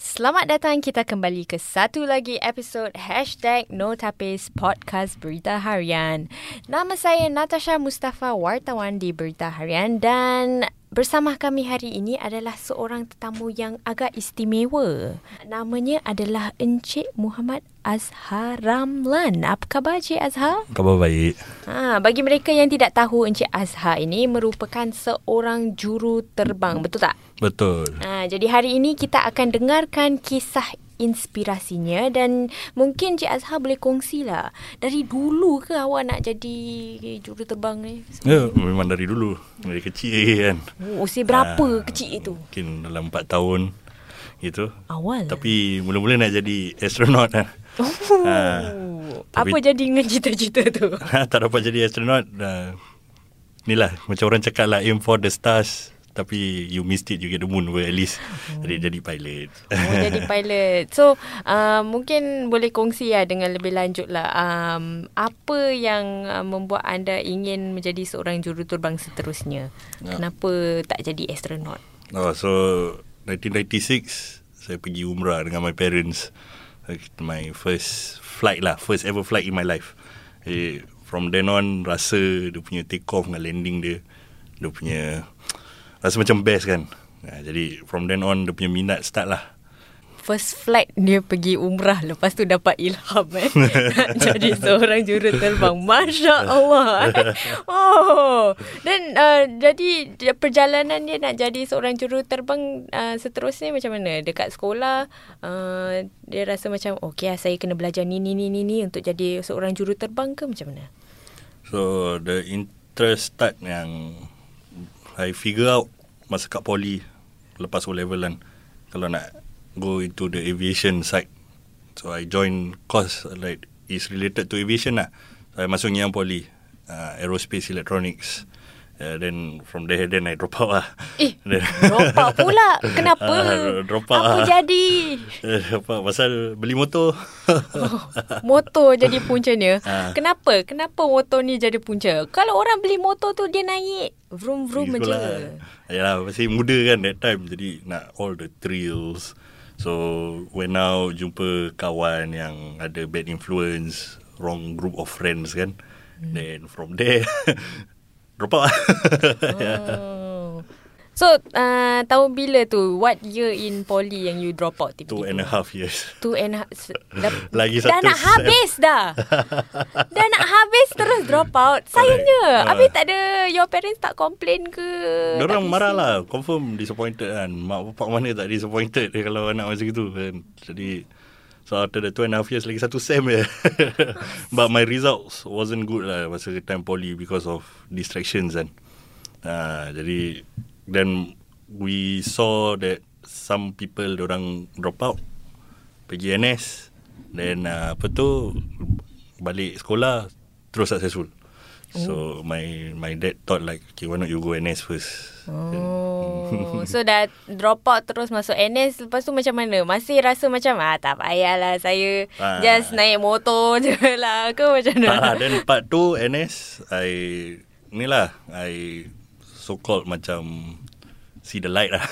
Selamat datang kita kembali ke satu lagi episod Hashtag Notapis Podcast Berita Harian. Nama saya Natasha Mustafa, wartawan di Berita Harian dan bersama kami hari ini adalah seorang tetamu yang agak istimewa. Namanya adalah Encik Muhammad Azhar Ramlan. Apa khabar Encik Azhar? Khabar baik. Ha, bagi mereka yang tidak tahu Encik Azhar ini merupakan seorang juru terbang, betul tak? Betul. Ha, jadi hari ini kita akan dengarkan kisah inspirasinya dan mungkin Cik Azhar boleh kongsilah. Dari dulu ke awak nak jadi juru terbang ni? Ya, memang dari dulu. Dari kecil kan. Oh, usia berapa Ah, kecil itu? Mungkin dalam 4 tahun gitu. Awal. Tapi mula-mula nak jadi astronaut lah. oh. Ah, Apa tapi- jadi dengan cita-cita tu? tak dapat jadi astronaut. Uh, inilah, macam orang cakap lah, aim for the stars. Tapi you missed it, you get the moon well, at least. Jadi jadi pilot. Oh, jadi pilot. So, uh, mungkin boleh kongsi ya dengan lebih lanjut lah. Um, apa yang uh, membuat anda ingin menjadi seorang juru terbang seterusnya? Ya. Kenapa tak jadi astronaut? Oh, so 1996 saya pergi umrah dengan my parents. My first flight lah, first ever flight in my life. Eh, from then on rasa dia punya take off dengan landing dia, dia punya rasa macam best kan. Ha, jadi from then on dia punya minat start lah. First flight dia pergi umrah Lepas tu dapat ilham eh jadi seorang juru terbang Masya Allah eh. Oh Dan uh, jadi Perjalanan dia nak jadi seorang juru terbang uh, Seterusnya macam mana Dekat sekolah uh, Dia rasa macam Okay saya kena belajar ni ni ni ni ni Untuk jadi seorang juru terbang ke macam mana So the interest start yang I figure out masa kat poly lepas O level kan kalau nak go into the aviation side. So I join course like is related to aviation lah. So I masuk yang poly uh, aerospace electronics. Uh, then from there then I drop out lah. Eh Then- Drop out pula Kenapa Ah, drop out Apa lah. jadi Eh, apa pasal beli motor. Motor jadi puncanya. Ah. Kenapa? Kenapa motor ni jadi punca? Kalau orang beli motor tu dia naik vroom vroom Pergi je. Yalah, masih muda kan that time. Jadi nak all the thrills. So, when now jumpa kawan yang ada bad influence, wrong group of friends kan. Hmm. Then from there, drop out. yeah. Oh. So, uh, tahun bila tu? What year in poly yang you drop out tiba-tiba? Two and a half years. Two and a half. Dah, Lagi dah satu nak sem. habis dah. dah nak habis terus drop out. Sayangnya. Correct. Habis tak ada, your parents tak complain ke? Diorang marah lah Confirm disappointed kan Mak bapak mana tak disappointed Kalau anak macam itu kan Jadi So after the two and a half years Lagi satu sem je. But my results Wasn't good lah Masa time poly Because of distractions kan. Uh, Jadi Then We saw that Some people Diorang drop out Pergi NS Then uh, Apa tu Balik sekolah Terus successful So my my dad thought like okay why not you go NS first Oh, so dah drop out terus masuk NS Lepas tu macam mana? Masih rasa macam ah tak payahlah saya Ah. just naik motor je lah ke macam mana? Tak lah Then part 2 NS I Ni lah I So called macam See the light lah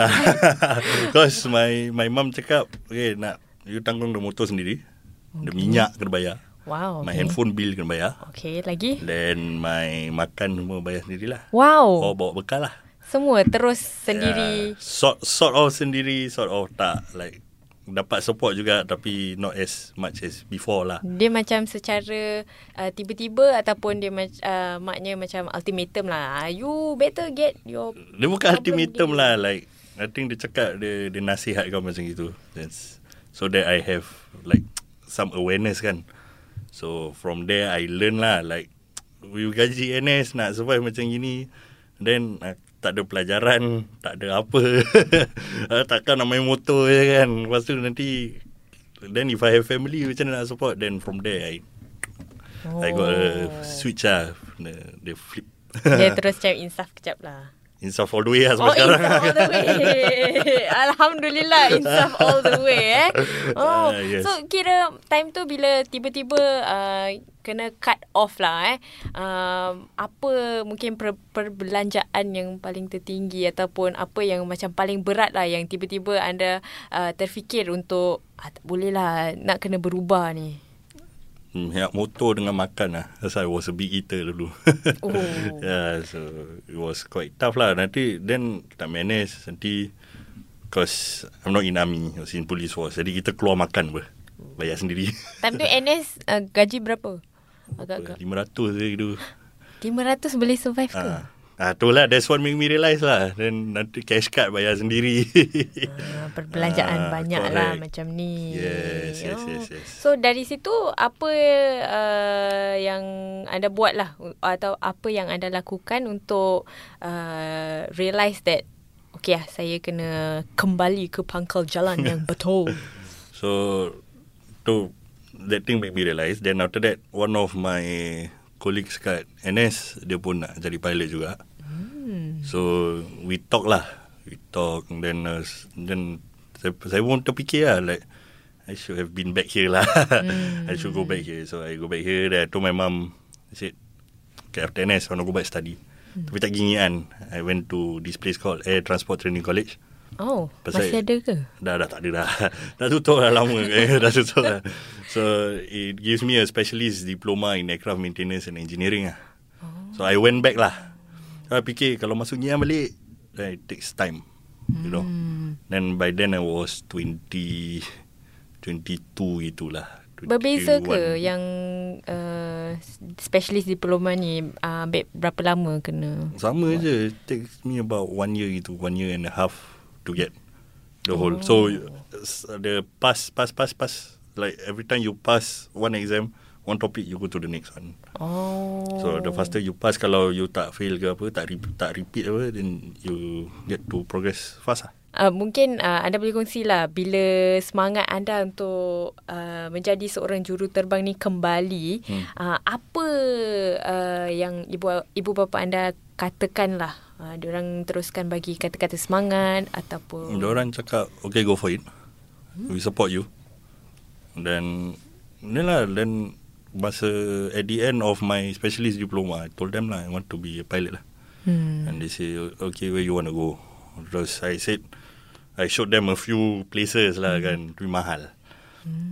Because my My mum cakap Okay nak You tanggung the motor sendiri The minyak kena bayar Wow. My okay. handphone bill kena bayar Okay, lagi? Then my Makan semua bayar sendirilah Wow. Oh bawa bekal lah Semua terus sendiri. yeah. Sort sort of sendiri Sort of tak Like Dapat support juga Tapi not as much as before lah Dia macam secara uh, tiba-tiba ataupun dia uh, maknya macam ultimatum lah. You better get your Dia bukan ultimatum lah Like I think dia cakap Dia, dia nasihat kau macam gitu That's, So that I have Like Some awareness kan So from there I learn lah Like We gaji NS Nak survive macam gini. Then uh, Tak ada pelajaran Tak ada apa. Uh, Takkan nak main motor je kan? Lepas tu nanti Then if I have family Macam mana nak support? Then from there I I got a switch lah. The, the flip. Dia terus macam insaf kejap lah. Insaf all the way lah Oh, sampai sekarang. insaf all the way. Alhamdulillah, insaf all the way eh. Oh, Ah, yes. so kira time tu bila tiba-tiba uh, kena cut off lah eh. Um, apa mungkin per, perbelanjaan yang paling tertinggi ataupun apa yang macam paling berat lah yang tiba-tiba anda uh, terfikir untuk ah, tak boleh lah nak kena berubah ni. Hmm, ya, motor dengan makan lah. That's why I was a big eater dulu. Oh. yeah, so it was quite tough lah. Nanti, then tak manage. Nanti, cause I'm not in army, I was in police force. Jadi kita keluar makan ber. Bayar sendiri. Time tu NS uh, gaji berapa? Agak-agak. 500 je gitu. 500 boleh survive ke? Ah. Ah, tu lah, that's what make me realise lah. Then nanti cash card bayar sendiri. Ah, perbelanjaan Ah, banyak lah correct. macam ni. Yes, yes, Oh. yes, yes. So dari situ apa uh, yang anda buat lah atau apa yang anda lakukan untuk uh, realise that okay lah saya kena kembali ke pangkal jalan yang betul. So tu that thing make me realise. Then after that, one of my colleagues kat NS dia pun nak jadi pilot juga. Hmm. So we talk lah, we talk. and Then uh, then saya, saya pun terfikir lah like I should have been back here lah. I should go back here. So I go back here. Then I told my mum, I said, okay after NS I want to go back study. Tapi tak gingian. I went to this place called Air Transport Training College. Oh, Pasal- masih ada ke? Dah dah tak ada dah. dah tutup dah lama. Eh, dah tutup dah. So it gives me a specialist diploma in aircraft maintenance and engineering lah. So I went back lah. So, I fikir kalau masuk Ngian balik, it takes time. You know. Then by then I was 20, 22 itulah. Berbeza ke 21. yang uh, specialist diploma ni uh, berapa lama kena? Sama je. It takes me about one year gitu. One year and a half to get the whole. So s- the pass, pass, pass, pass. Like every time you pass one exam, one topic, you go to the next one. Oh. So the faster you pass, kalau you tak fail ke apa, tak re- tak repeat apa, then you get to progress fast lah. Uh, mungkin uh, anda boleh kongsi lah bila semangat anda untuk uh, menjadi seorang juruterbang ni kembali hmm. uh, apa uh, yang ibu ibu bapa anda katakan lah uh, diorang teruskan bagi kata-kata semangat ataupun Dia orang cakap, okay go for it. We support you. Then, ni lah, then masa at the end of my specialist diploma, I told them lah, I want to be a pilot lah. hmm. And they say, okay, where you want to go? Terus I said, I showed them a few places lah kan, tapi mahal.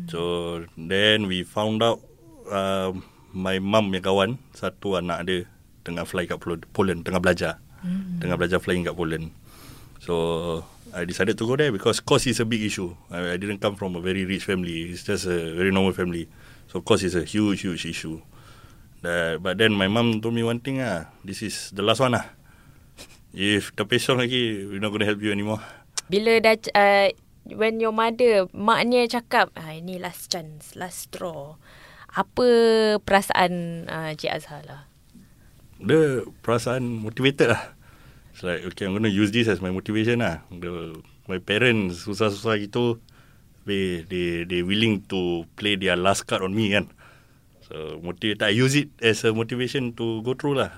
So, then we found out uh, my mum punya kawan, satu anak dia tengah fly kat Pol- Poland, tengah belajar. Tengah belajar flying kat Poland. So, I decided to go there because cost is a big issue. I, I didn't come from a very rich family. It's just a very normal family. So, cost is a huge, huge issue. That, but then my mum told me one thing ah, this is the last one ah. If the patient lagi, we're not going to help you anymore. bila dah uh, when your mother maknya cakap ah ini last chance last straw apa perasaan uh, Cik Azhar lah Dia perasaan motivated lah. It's like, okay, I'm going to use this as my motivation lah. The, my parents susah-susah gitu, they, they, they willing to play their last card on me kan. So, motivate, I use it as a motivation to go through lah.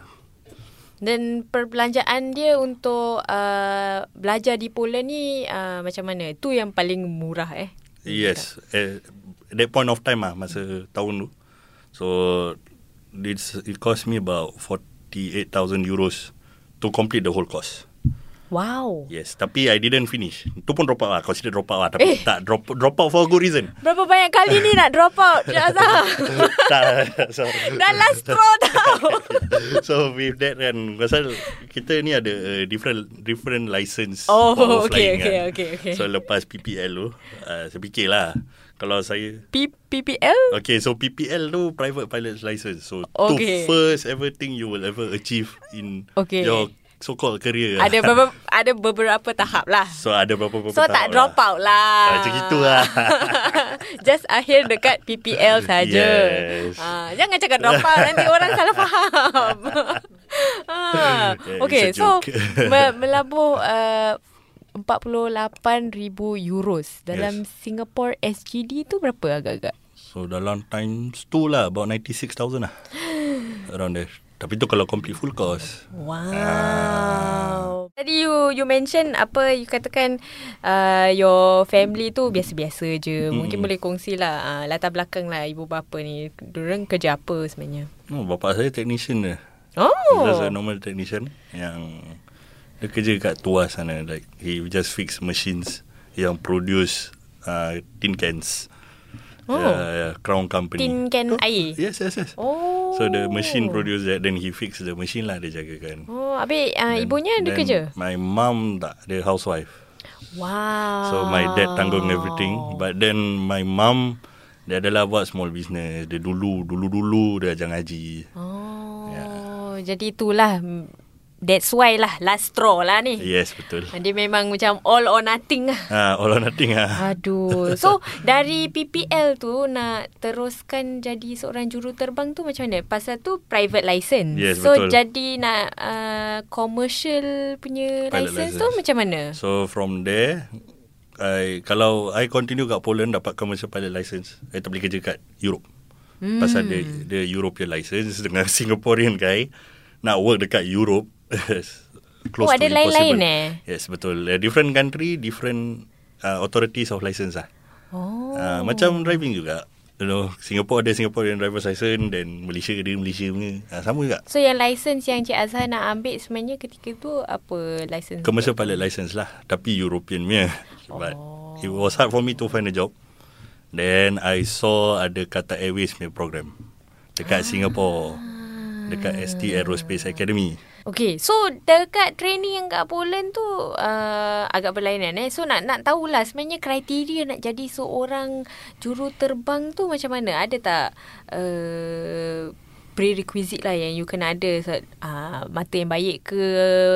Dan perbelanjaan dia untuk uh, belajar di Poland ni uh, macam mana? Tu yang paling murah eh. Yes, at that point of time ah, masa tahun tu. So, it's, it cost me about 48,000 euros to complete the whole course. Wow. Yes, tapi I didn't finish. Tu pun drop out lah, consider drop out lah. Tapi Eh. tak drop drop out for a good reason. Berapa banyak kali ni nak drop out Cik Azhar? tak, so, Dah last straw tau. so with that kan, pasal kita ni ada uh, different different license Oh, for okay, flying okay, kan. okay, okay. So lepas PPL tu, uh, saya fikir lah, kalau saya P- PPL? Okay, so PPL tu private pilot's license. So Okay. to first ever thing you will ever achieve in Okay. your so-called career. Ada beberapa ada beberapa tahap lah. So ada beberapa So tak tahap drop lah. out lah. Ah, macam gitu lah. Just akhir dekat PPL saja. Yes. Ah, jangan cakap drop out nanti orang salah faham. ah, Yeah, okay, a so me- melabuh uh, 48,000 euros dalam Singapore SGD tu berapa agak-agak? So dalam times tu lah, about 96,000 lah. Around there. Tapi tu kalau complete full course. Wow. Tadi you you mention apa you katakan uh, your family tu biasa-biasa je. Mm. Mungkin boleh kongsilah uh, latar belakang lah ibu bapa ni. Diorang kerja apa sebenarnya? Oh, bapa saya technician dia. Oh. Just a normal technician yang dia kerja kat tuas sana. Like he just fix machines yang produce uh, tin cans. Oh. Uh, Crown Company. Tin can air. Yes, yes, yes. Oh. So the machine produce that Then he fix the machine lah Dia jagakan Oh, habis uh, Then- ibunya ada then kerja? My mum tak Dia housewife Wow. So my dad tanggung everything But then my mum Dia adalah buat small business Dia dulu Dulu-dulu Dia ajar ngaji Oh, Ya. jadi itulah that's why lah last straw lah ni. Yes betul Dia memang macam all or nothing lah. ha, All or nothing ha. Aduh. So dari PPL tu nak teruskan jadi seorang juruterbang tu macam mana? Pasal tu private license. Yes, so betul. jadi nak uh, commercial punya Pilot license, tu license. macam mana? So from there I, Kalau I continue kat Poland Dapat commercial pilot license I tak boleh kerja kat Europe Hmm. Pasal dia, dia European license Dengan Singaporean guy Nak work dekat Europe Close Oh, to ada lain-lain impossible. eh? Yes betul. Uh, Different country Different uh, authorities of license lah. Oh. uh, Macam driving juga. You know Singapore ada Singaporean driver's license Then Malaysia ada Malaysia punya. Uh, Sama juga. So yang license yang Cik Azhar nak ambil sebenarnya ketika tu apa license? Commercial pilot license lah. Tapi European punya. But Oh. It was hard for me to find a job. Then I saw ada Qatar Airways punya program. Dekat Singapore. Dekat ST Aerospace Academy Okay, so dekat training yang kat Poland tu uh, agak berlainan eh. So nak nak tahulah sebenarnya kriteria nak jadi seorang juruterbang tu macam mana? Ada tak uh, prerequisite lah yang you kena ada uh, mata yang baik ke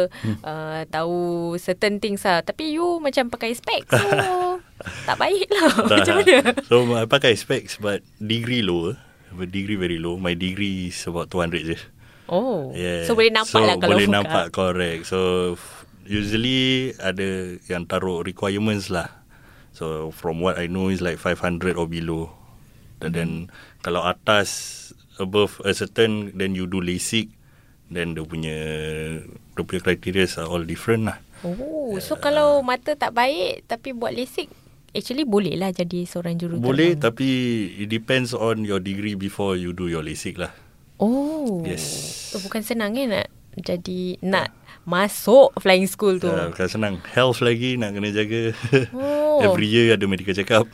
hmm. uh, tahu certain things lah. Tapi you macam pakai spek so tak baik lah. macam mana? So I pakai specs But degree low But degree very low My degree is about 200 je Oh. Yeah. So boleh nampak lah kalau boleh buka. nampak correct. So usually ada yang taruh requirements lah. So from what I know is like 500 or below. And then kalau atas above a certain then you do LASIK then dia punya dia punya criteria are all different lah. Oh, so kalau mata tak baik tapi buat lasik actually boleh lah jadi seorang juruterbang. Boleh tapi it depends on your degree before you do your LASIK lah. Oh. Yes. So bukan senang eh nak jadi nak masuk flying school tu. Uh, bukan senang. Health lagi nak kena jaga. Oh. Every year ada medical check up.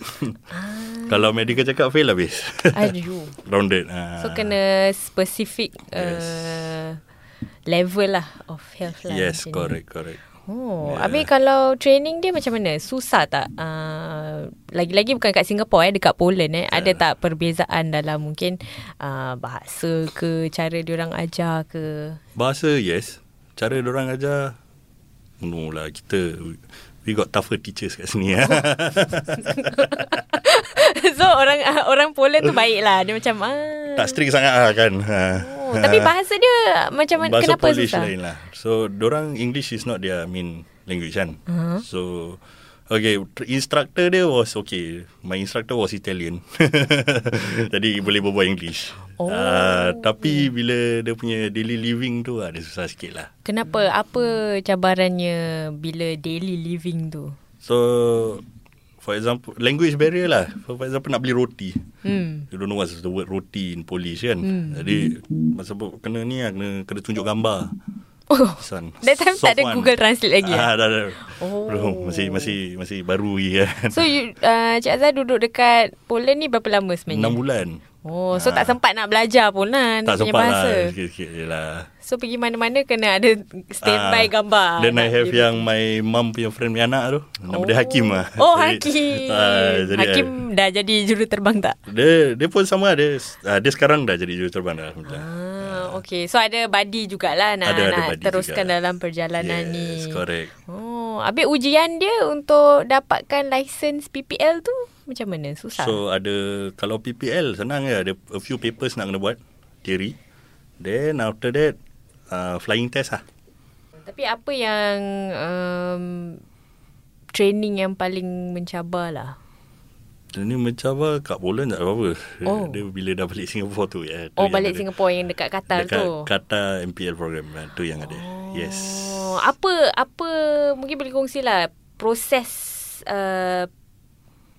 Kalau medical check up fail habis. Aduh. Rounded. Uh, So kena specific Yes. uh, level lah of health lah. Yes, macam ni. correct, correct. Oh, Yeah. habis kalau training dia macam mana? Susah tak? Uh, lagi-lagi bukan kat Singapore eh, dekat Poland eh. Ada tak perbezaan dalam mungkin uh, bahasa ke, cara diorang ajar ke? Bahasa, yes. Cara orang ajar, no lah. Kita, we got tougher teachers kat sini. ah. so orang orang Poland tu baik lah. Dia macam ah. tak strict sangat lah kan. Oh, tapi bahasa dia macam mana? Bahasa Kenapa Polish susah? lain lah. So, orang English is not their main language kan. Uh-huh. So, okay, tr- instructor dia was okay. My instructor was Italian. Jadi, boleh berbual English. Oh. Uh, tapi, bila dia punya daily living tu, ada susah sikit lah. Kenapa? Apa cabarannya bila daily living tu? So, for example, language barrier lah. For, for example, nak beli roti. Hmm. You don't know what's the word roti in Polish kan. Hmm. Jadi, masa kena ni lah, kena, kena tunjuk gambar. Oh. Son, That time tak ada one. Google Translate lagi, Ah, dah, dah. Oh. Belum, masih masih masih baru lagi kan. So you, uh, Cik Azhar duduk dekat Poland ni berapa lama sebenarnya? 6 bulan. Oh, so Ah. tak sempat nak belajar pun lah tak dia sempat bahasa. lah, sikit-sikit je lah. So pergi mana-mana kena ada standby Ah, gambar. Then I have dia- yang my mum punya friend punya anak tu. Nama dia Hakim lah. Oh, Jadi, Hakim. ah, jadi, Hakim dah jadi juruterbang tak? Dia, dia pun sama dia. ah, Dia sekarang dah jadi juruterbang dah. Alhamdulillah. Ah, okay. So ada buddy jugalah nak, Ada- ada nak buddy teruskan juga. dalam perjalanan yes, ni. correct. Oh, habis ujian dia untuk dapatkan license PPL tu macam mana? Susah? So ada kalau PPL senang je ada a few papers nak kena buat theory. Then after that uh, flying test lah. Tapi apa yang um, training yang paling mencabar lah? Dia ni mencabar kat Poland tak apa-apa. Oh. Dia bila dah balik Singapura tu. Ya, tu Oh balik ada. Singapura yang dekat Qatar Dekat tu. Qatar MPL program. ah, Tu yang ada. Yes. Oh, apa apa mungkin boleh kongsilah proses uh,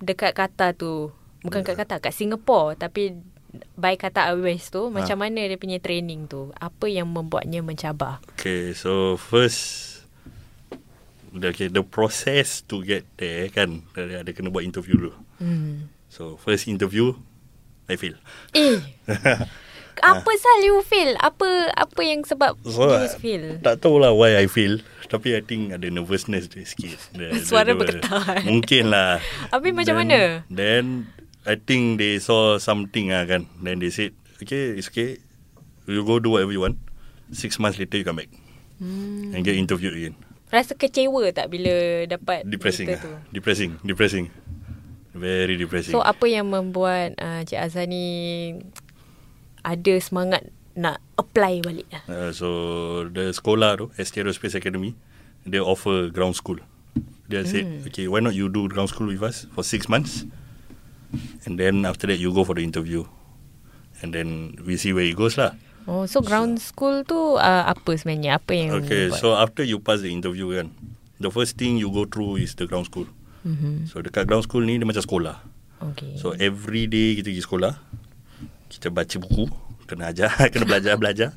dekat Qatar tu. Bukan kat Qatar, kat Singapore tapi by Qatar Airways tu macam Ha. mana dia punya training tu? Apa yang membuatnya mencabar? Okay, so first the, okay, the process to get there kan ada, ada kena buat interview dulu. Hmm. So first interview I fail. Eh, apa sal you fail? Apa apa yang sebab So you I- fail? tak tahulah why I fail. Tapi I think ada nervousness dia sikit. Dia, Suara bergetar. Mungkin lah. Habis macam Then- mana? Then I think they saw something lah kan. Then they said, okay, it's okay. You go do whatever you want. Six months later you come back. Hmm. And get interviewed again. Rasa kecewa tak bila dapat Depressing lah. tu? Depressing. Depressing. Very depressing. So apa yang membuat uh, Cik Azhar ni ada semangat nak apply balik lah? Uh, so the sekolah tu ST Aerospace Academy they offer ground school. They said, Hmm. okay, why not you do ground school with us for six months, and then after that you go for the interview, and then we see where it goes lah. Oh, so ground school tu uh, apa sebenarnya? Apa yang Okay, buat? so after you pass the interview kan, the first thing you go through is the ground school. mm-hmm. So dekat ground school ni dia macam sekolah. Okay. So every day kita pergi sekolah, kita baca buku, kena ajar, kena belajar belajar,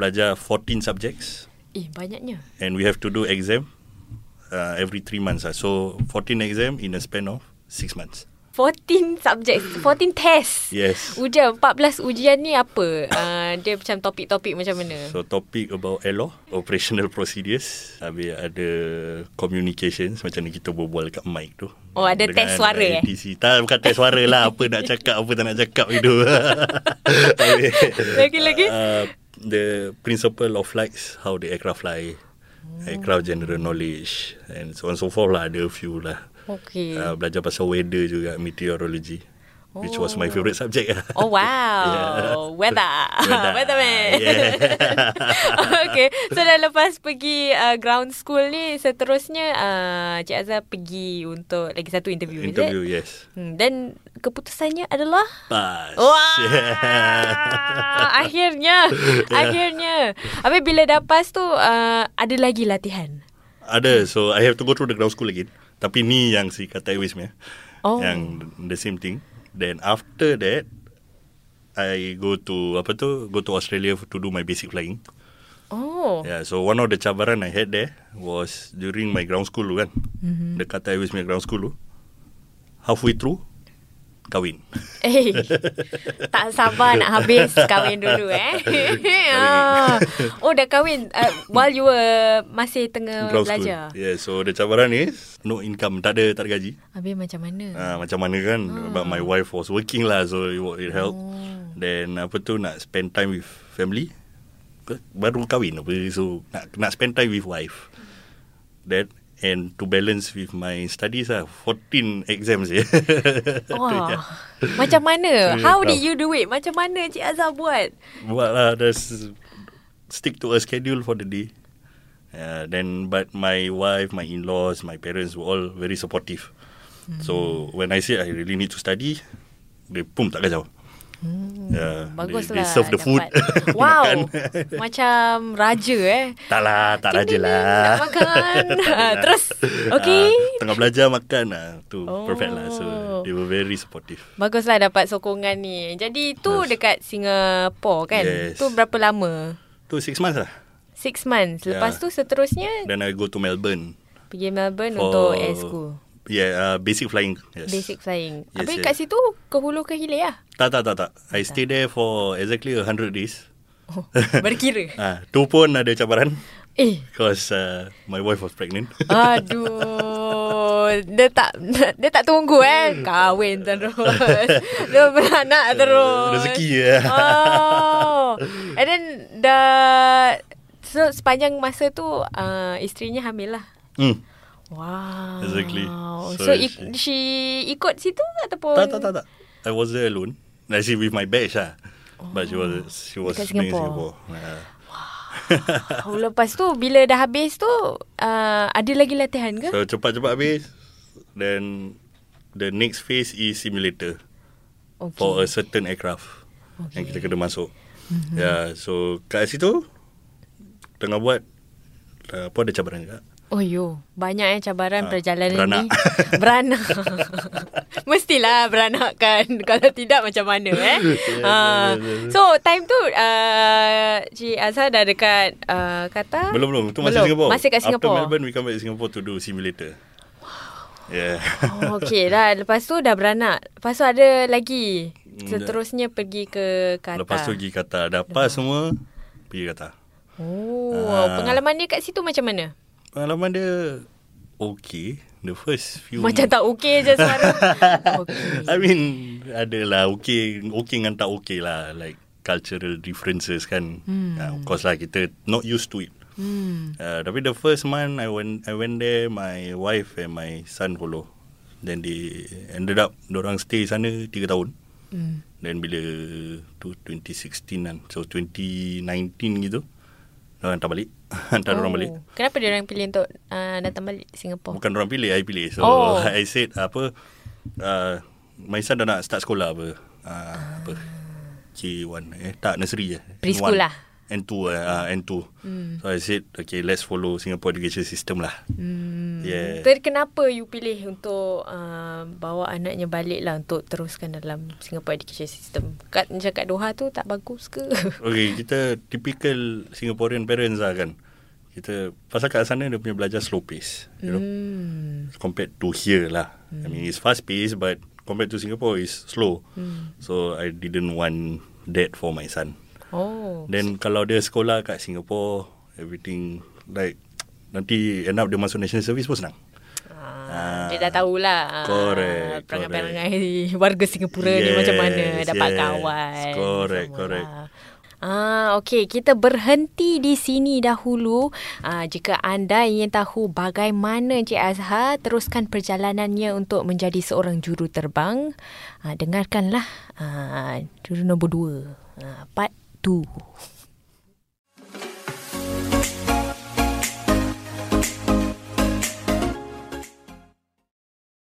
belajar 14 subjects. eh, banyaknya. and we have to do exam uh, every three months. Uh. So 14 exam in a span of six months. 14 subjects, 14 tests. Yes. Ujian 14 ujian ni apa? Uh, dia macam topik-topik macam mana? So topic about law, operational procedures, habis ada communications macam ni kita berbual kat mic tu. Oh, ada test suara, eh? ATC. Tak, bukan test suara lah. Apa nak cakap, apa tak nak cakap itu. Lagi-lagi? Uh, the principle of flights, how the aircraft fly, aircraft general knowledge, and so on so forth lah. Ada a few lah. Okay. uh, belajar pasal weather juga meteorology which was my Oh. favourite subject. Oh wow. Yeah. Weather. Weather. Weatherman. Yeah. Okay So dah lepas pergi uh, Ground school ni Seterusnya uh, Cik Azhar pergi Untuk lagi satu interview, interview is it? yes. Hmm, dan keputusannya adalah? Pass. Wah! Akhirnya. Akhirnya. Habis bila dah pass tu uh, Ada lagi latihan? Ada. So I have to go through the ground school again tapi ni yang si kata Airways punya Oh. yang the same thing then after that I go to apa tu go to Australia to do my basic flying Oh Yeah, so one of the cabaran I had there was during my ground school kan. Mhm. Dekat Airways punya ground school tu. Halfway through, kahwin. Eh, tak sabar nak habis kahwin dulu eh. ah. Oh dah kahwin uh, while you were masih tengah ground belajar. school. Yeah, so the cabaran is no income, tak ada tak ada gaji. Habis macam mana? Ah, macam mana kan? But my wife was working lah, so it, it helped. Oh. Then apa tu nak spend time with family. Baru kahwin apa so nak nak spend time with wife. That and to balance with my studies lah 14 exams ya. Wah. Macam mana? How did you do it? Macam mana Cik Azhar buat? Buat lah Just Stick to a schedule for the day uh, Then But my wife My in-laws My parents Were all very supportive Hmm. So When I said I really need to study They pun tak kacau Hmm, Yeah, bagus they- lah. they serve the food. dapat. Wow. Makan. Macam raja eh. Tak lah Tak raja lah nak makan. Ah, terus, okay. Ah, Tengah belajar makan lah Tu Oh. perfect lah So They were very supportive Baguslah dapat sokongan ni. Jadi tu Yes. dekat Singapore kan? Yes. Tu berapa lama? Tu six months lah Six months. Lepas Yeah. tu seterusnya Then I go to Melbourne pergi Melbourne for- untuk air school. Yeah uh, Basic flying yes. Basic flying. Yes, Habis yes. kat situ ke hulu ke hilir lah? Tak tak tak tak I stay there for Exactly 100 days Oh, berkira. Ah, tu pun ada cabaran eh. because uh, my wife was pregnant. Aduh. Dia tak dia tak tunggu eh. Kahwin terus. Dia beranak terus. Rezeki ya. Oh. And then dah so sepanjang masa tu uh, isterinya hamil lah. hmm. Wow. Exactly. So, So ik- she ikut situ ataupun Tak tak tak tak. I was there alone. I see with my batch lah. But she was she was Dekat Singapore. Singapore. Uh, Oh, lepas tu bila dah habis tu uh, ada lagi latihan ke? so cepat-cepat habis. Then the next phase is simulator Okay. for a certain aircraft okay. yang kita kena masuk. Mm-hmm. Yeah, so kat situ tengah buat uh, apa ada cabaran juga. Oh yo, banyak eh cabaran Ah, perjalanan beranak. ni. Beranak. Mestilah beranak kan. Kalau tidak macam mana eh. Ah, so time tu uh, Cik Azhar dah dekat uh, kata Belum belum, tu masih Belum. Singapore. Masih kat Singapore. After Melbourne we come back to Singapore to do simulator. Yeah. Oh, okay dah. Lepas tu dah beranak. Lepas tu ada lagi. Seterusnya pergi ke Qatar. Lepas tu pergi Qatar. Dah pas semua, pergi Qatar. Oh, Ah. pengalaman dia kat situ macam mana? Pengalaman dia okay. The first few Macam tak okey je suara. okay. I mean Adalah okay Okay dengan tak okay lah Like Cultural differences kan hmm. uh, Of course lah Kita not used to it Hmm. uh, Tapi the first month I went I went there My wife and my son follow Then they Ended up Diorang stay sana 3 tahun Hmm. Then bila tu 2016 kan So 2019 gitu Diorang hantar balik Hantar oh. orang balik Kenapa dia orang pilih untuk uh, datang balik Singapore? Bukan orang pilih, I pilih. So Oh. I said apa uh, my son dah nak start sekolah apa. Uh, apa? K1 eh tak nursery je. Preschool lah. N2 uh, N2. Hmm. So I said okay let's follow Singapore education system lah. Hmm. Yeah. Tapi kenapa you pilih untuk uh, bawa anaknya balik lah untuk teruskan dalam Singapore education system? Kat macam kat Doha tu tak bagus ke? Okay, kita typical Singaporean parents lah kan. Kita pasal kat sana dia punya belajar slow pace, you know. hmm. Compared to here lah. I mean it's fast pace but compared to Singapore is slow. Hmm. So I didn't want that for my son. Oh. Then kalau dia sekolah kat Singapore, everything like nanti end up dia masuk national service pun senang. Ah, dia dah tahulah ah, Correct, perangai-perangai warga Singapura ni Yes, macam mana dapat yes. kawan. Correct, semua correct. lah. Ah, okey, kita berhenti di sini dahulu. Ah, jika anda ingin tahu bagaimana Encik Azhar teruskan perjalanannya untuk menjadi seorang juru terbang, ah, dengarkanlah ah, juru nombor dua, ah, part 2.